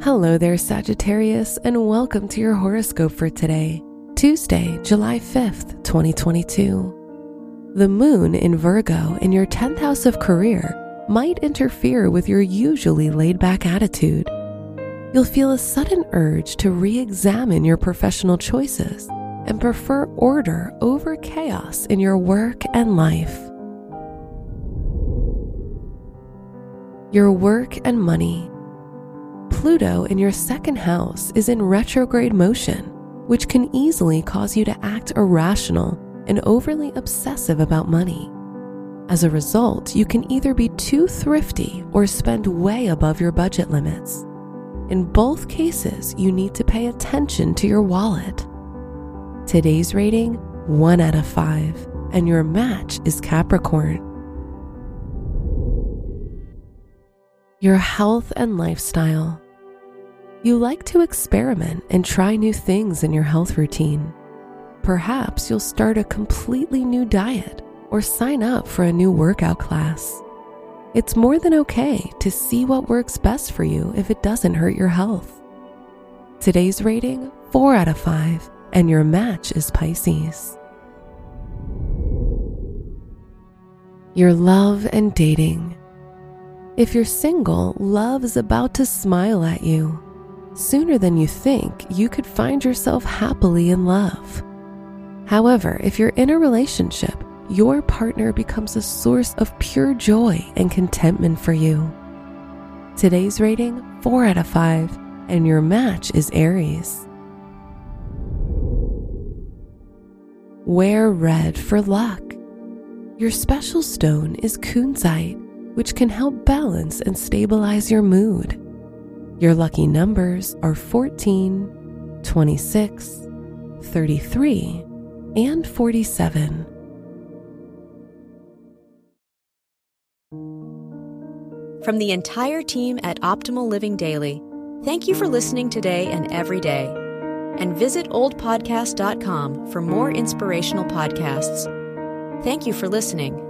Hello there, Sagittarius, and welcome to your horoscope for today, Tuesday, July 5th, 2022. The moon in Virgo in your 10th house of career might interfere with your usually laid back attitude. You'll feel a sudden urge to re examine your professional choices and prefer order over chaos in your work and life. Your work and money. Pluto in your second house is in retrograde motion, which can easily cause you to act irrational and overly obsessive about money. As a result, you can either be too thrifty or spend way above your budget limits. In both cases, you need to pay attention to your wallet. Today's rating 1 out of 5, and your match is Capricorn. Your health and lifestyle. You like to experiment and try new things in your health routine. Perhaps you'll start a completely new diet or sign up for a new workout class. It's more than okay to see what works best for you if it doesn't hurt your health. Today's rating 4 out of 5, and your match is Pisces. Your love and dating. If you're single, love is about to smile at you sooner than you think, you could find yourself happily in love. However, if you're in a relationship, your partner becomes a source of pure joy and contentment for you. Today's rating 4 out of 5, and your match is Aries. Wear red for luck. Your special stone is kunzite, which can help balance and stabilize your mood. Your lucky numbers are 14, 26, 33, and 47. From the entire team at Optimal Living Daily, thank you for listening today and every day. And visit oldpodcast.com for more inspirational podcasts. Thank you for listening.